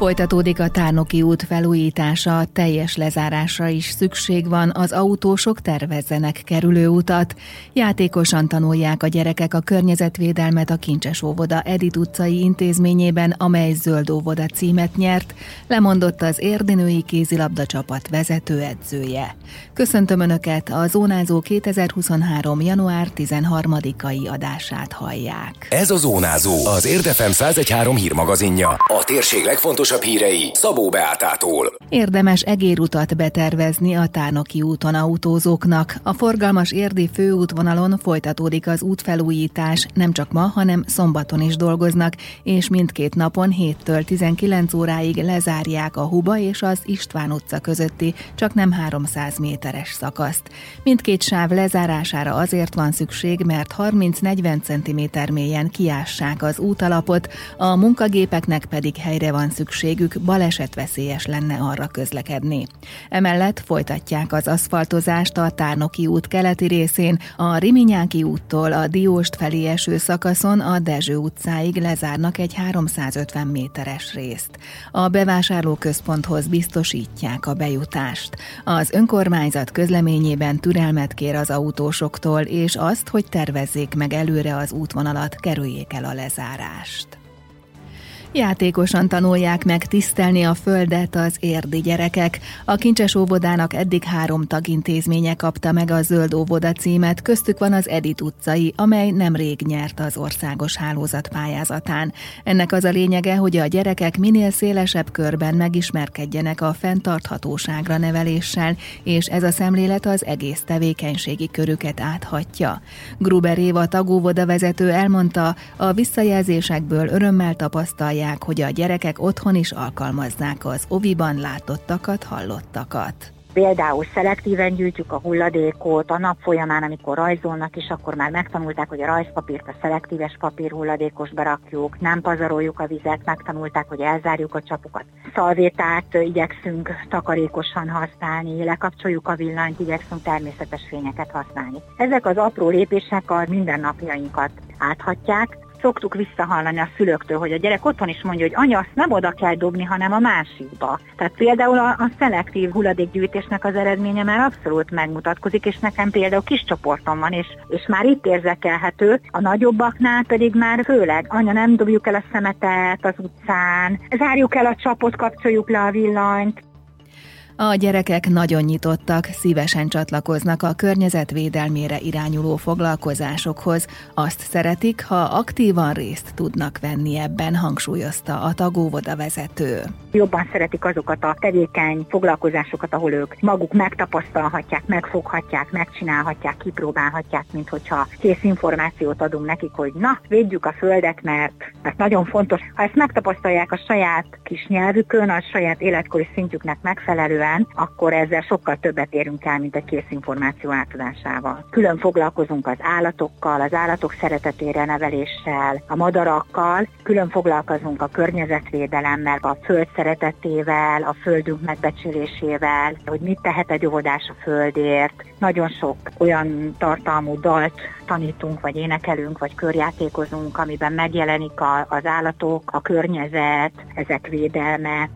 Folytatódik a Tárnoki út felújítása, teljes lezárásra is szükség van, az autósok tervezzenek kerülő utat. Játékosan tanulják a gyerekek a környezetvédelmet a Kincses óvoda Edit utcai intézményében, amely zöld óvoda címet nyert, lemondott az érdinői kézilabda csapat vezetőedzője. Köszöntöm Önöket, a Zónázó 2023. január 13-ai adását hallják. Ez a Zónázó, az Érdefem 113 hírmagazinja. A térség legfontosabb legfontosabb hírei Szabó Beátától. Érdemes egérutat betervezni a Tárnoki úton autózóknak. A forgalmas érdi főútvonalon folytatódik az útfelújítás, nem csak ma, hanem szombaton is dolgoznak, és mindkét napon 7-től 19 óráig lezárják a Huba és az István utca közötti csak nem 300 méteres szakaszt. Mindkét sáv lezárására azért van szükség, mert 30-40 cm mélyen kiássák az útalapot, a munkagépeknek pedig helyre van szükség szükségük, balesetveszélyes lenne arra közlekedni. Emellett folytatják az aszfaltozást a Tárnoki út keleti részén, a Riminyáki úttól a Dióst felé eső szakaszon a Dezső utcáig lezárnak egy 350 méteres részt. A bevásárlóközponthoz biztosítják a bejutást. Az önkormányzat közleményében türelmet kér az autósoktól, és azt, hogy tervezzék meg előre az útvonalat, kerüljék el a lezárást. Játékosan tanulják meg tisztelni a földet az érdi gyerekek. A Kincses óvodának eddig három tagintézménye kapta meg a Zöld óvoda címet, köztük van az Edit utcai, amely nemrég nyert az országos hálózat pályázatán. Ennek az a lényege, hogy a gyerekek minél szélesebb körben megismerkedjenek a fenntarthatóságra neveléssel, és ez a szemlélet az egész tevékenységi körüket áthatja. Gruber Éva tagóvoda vezető elmondta, a visszajelzésekből örömmel tapasztalja, akarják, hogy a gyerekek otthon is alkalmazzák az oviban látottakat, hallottakat. Például szelektíven gyűjtjük a hulladékot, a nap folyamán, amikor rajzolnak is, akkor már megtanulták, hogy a rajzpapírt a szelektíves papír hulladékos berakjuk, nem pazaroljuk a vizet, megtanulták, hogy elzárjuk a csapokat. Szalvétát igyekszünk takarékosan használni, lekapcsoljuk a villanyt, igyekszünk természetes fényeket használni. Ezek az apró lépések a mindennapjainkat áthatják, szoktuk visszahallani a szülőktől, hogy a gyerek otthon is mondja, hogy anya, azt nem oda kell dobni, hanem a másikba. Tehát például a, a szelektív hulladékgyűjtésnek az eredménye már abszolút megmutatkozik, és nekem például kis csoportom van, és, és már itt érzekelhető, a nagyobbaknál pedig már főleg, anya, nem dobjuk el a szemetet az utcán, zárjuk el a csapot, kapcsoljuk le a villanyt, a gyerekek nagyon nyitottak, szívesen csatlakoznak a környezetvédelmére irányuló foglalkozásokhoz. Azt szeretik, ha aktívan részt tudnak venni ebben, hangsúlyozta a tagóvoda vezető. Jobban szeretik azokat a tevékeny foglalkozásokat, ahol ők maguk megtapasztalhatják, megfoghatják, megcsinálhatják, kipróbálhatják, mint hogyha kész információt adunk nekik, hogy na, védjük a földet, mert, mert nagyon fontos. Ha ezt megtapasztalják a saját kis nyelvükön, a saját életkori szintjüknek megfelelően, után, akkor ezzel sokkal többet érünk el, mint a kész információ átadásával. Külön foglalkozunk az állatokkal, az állatok szeretetére neveléssel, a madarakkal, külön foglalkozunk a környezetvédelemmel, a föld szeretetével, a földünk megbecsülésével, hogy mit tehet egy óvodás a földért. Nagyon sok olyan tartalmú dalt tanítunk, vagy énekelünk, vagy körjátékozunk, amiben megjelenik a, az állatok, a környezet, ezek védelme,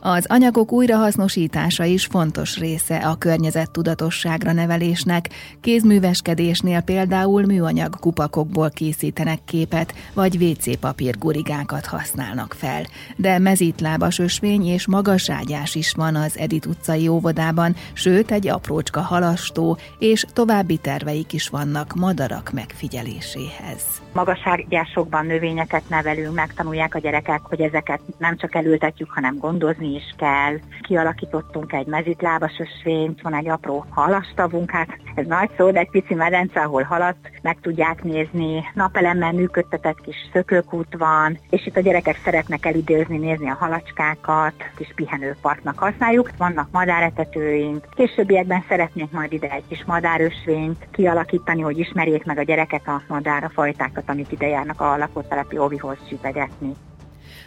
az anyagok újrahasznosítása is fontos része a környezettudatosságra nevelésnek. Kézműveskedésnél például műanyag kupakokból készítenek képet, vagy WC papír gurigákat használnak fel. De mezítlábas ösvény és magaságyás is van az Edit utcai óvodában, sőt egy aprócska halastó, és további terveik is vannak madarak megfigyeléséhez. Magaságyásokban növényeket nevelünk, megtanulják a gyerekek, hogy ezeket nem csak elültetjük, hanem gondozni is kell. Kialakítottunk egy mezitlábas ösvényt, van egy apró halastavunk, hát ez nagy szó, de egy pici medence, ahol halat meg tudják nézni. Napelemmel működtetett kis szökőkút van, és itt a gyerekek szeretnek elidőzni, nézni a halacskákat, kis pihenőparknak használjuk. Vannak madáretetőink, későbbiekben szeretnénk majd ide egy kis madárösvényt kialakítani, hogy ismerjék meg a gyerekek a madárafajtákat, amik ide járnak a lakótelepi óvihoz sütegetni.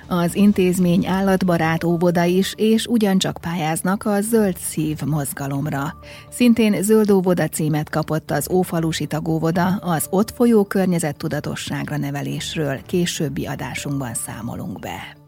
Az intézmény állatbarát óvoda is, és ugyancsak pályáznak a Zöld Szív mozgalomra. Szintén zöld óvoda címet kapott az Ófalusi tagóvoda az ott folyó környezettudatosságra nevelésről. Későbbi adásunkban számolunk be.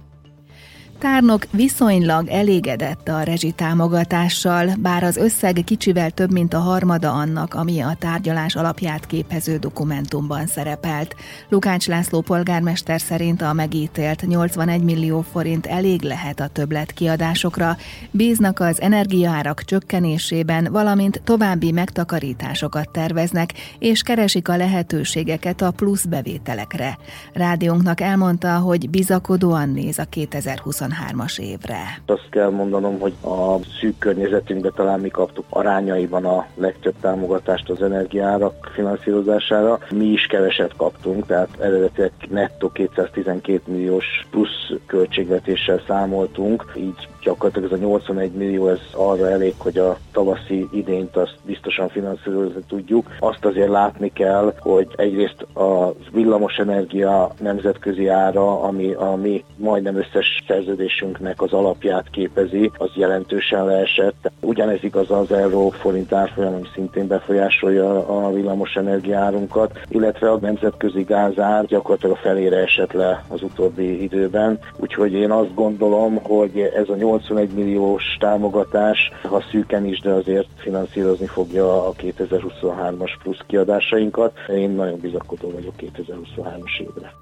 Tárnok viszonylag elégedett a rezsitámogatással, bár az összeg kicsivel több, mint a harmada annak, ami a tárgyalás alapját képező dokumentumban szerepelt. Lukács László polgármester szerint a megítélt 81 millió forint elég lehet a többlet kiadásokra, bíznak az energiaárak csökkenésében, valamint további megtakarításokat terveznek, és keresik a lehetőségeket a plusz bevételekre. Rádiónknak elmondta, hogy bizakodóan néz a 2020 2023-as évre. Azt kell mondanom, hogy a szűk környezetünkben talán mi kaptuk arányaiban a legtöbb támogatást az energiárak finanszírozására. Mi is keveset kaptunk, tehát eredetileg nettó 212 milliós plusz költségvetéssel számoltunk, így gyakorlatilag ez a 81 millió ez arra elég, hogy a tavaszi idényt azt biztosan finanszírozni tudjuk. Azt azért látni kell, hogy egyrészt a villamos energia nemzetközi ára, ami a mi majdnem összes szerződésünknek az alapját képezi, az jelentősen leesett. Ugyanez igaz az euró forint árfolyam, ami szintén befolyásolja a villamos energiárunkat, illetve a nemzetközi gázár gyakorlatilag a felére esett le az utóbbi időben. Úgyhogy én azt gondolom, hogy ez a 81 milliós támogatás, ha szűken is, de azért finanszírozni fogja a 2023-as plusz kiadásainkat. Én nagyon bizakodó vagyok 2023-as évre.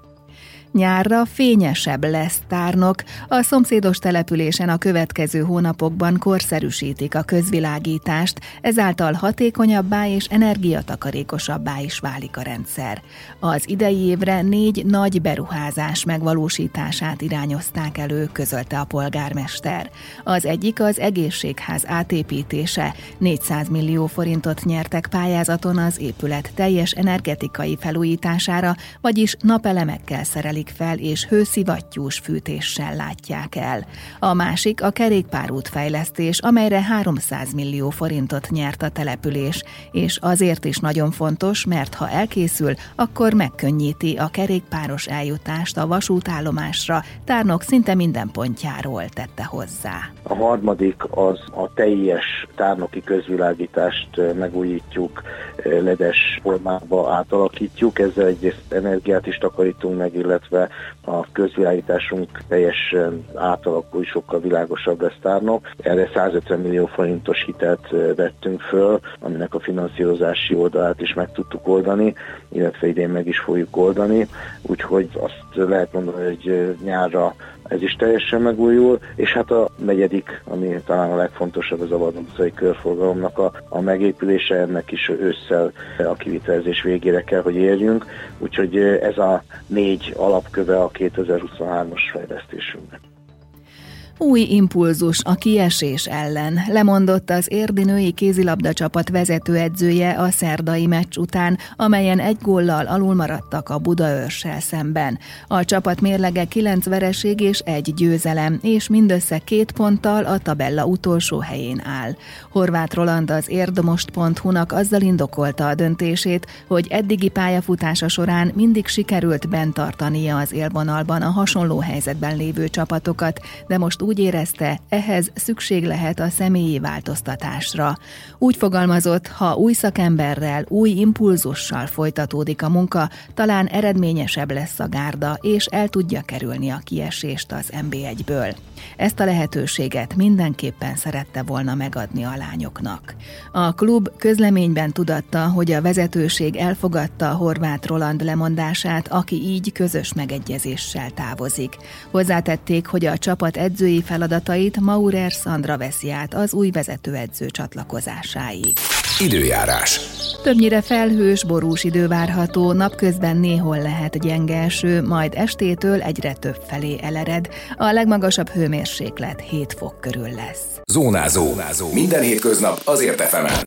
Nyárra fényesebb lesz tárnok, a szomszédos településen a következő hónapokban korszerűsítik a közvilágítást, ezáltal hatékonyabbá és energiatakarékosabbá is válik a rendszer. Az idei évre négy nagy beruházás megvalósítását irányozták elő, közölte a polgármester. Az egyik az egészségház átépítése, 400 millió forintot nyertek pályázaton az épület teljes energetikai felújítására, vagyis napelemekkel szerelik fűtik fel és hőszivattyús fűtéssel látják el. A másik a kerékpárút fejlesztés, amelyre 300 millió forintot nyert a település, és azért is nagyon fontos, mert ha elkészül, akkor megkönnyíti a kerékpáros eljutást a vasútállomásra, tárnok szinte minden pontjáról tette hozzá. A harmadik az a teljes tárnoki közvilágítást megújítjuk, ledes formába átalakítjuk, ezzel egyrészt energiát is takarítunk meg, illetve illetve a közvilágításunk teljesen átalakul, sokkal világosabb lesz tárnok. Erre 150 millió forintos hitelt vettünk föl, aminek a finanszírozási oldalát is meg tudtuk oldani, illetve idén meg is fogjuk oldani, úgyhogy azt lehet mondani, hogy nyárra ez is teljesen megújul, és hát a negyedik, ami talán a legfontosabb, az a Vadon körforgalomnak a, a megépülése, ennek is ősszel a kivitelezés végére kell, hogy érjünk, úgyhogy ez a négy alapköve a 2023-as fejlesztésünknek. Új impulzus a kiesés ellen, lemondott az érdi női kézilabda csapat vezetőedzője a szerdai meccs után, amelyen egy góllal alul maradtak a Budaörssel szemben. A csapat mérlege kilenc vereség és egy győzelem, és mindössze két ponttal a tabella utolsó helyén áll. Horváth Roland az érdmost.hu-nak azzal indokolta a döntését, hogy eddigi pályafutása során mindig sikerült bent tartania az élvonalban a hasonló helyzetben lévő csapatokat, de most úgy érezte, ehhez szükség lehet a személyi változtatásra. Úgy fogalmazott, ha új szakemberrel, új impulzussal folytatódik a munka, talán eredményesebb lesz a gárda, és el tudja kerülni a kiesést az MB1-ből. Ezt a lehetőséget mindenképpen szerette volna megadni a lányoknak. A klub közleményben tudatta, hogy a vezetőség elfogadta a horvát Roland lemondását, aki így közös megegyezéssel távozik. Hozzátették, hogy a csapat edzői feladatait Maurer Sandra veszi át az új vezetőedző csatlakozásáig. Időjárás. Többnyire felhős, borús idő várható, napközben néhol lehet gyenge eső, majd estétől egyre több felé elered. A legmagasabb hőmérséklet 7 fok körül lesz. Zónázó. Zónázó. Minden hétköznap azért efemen.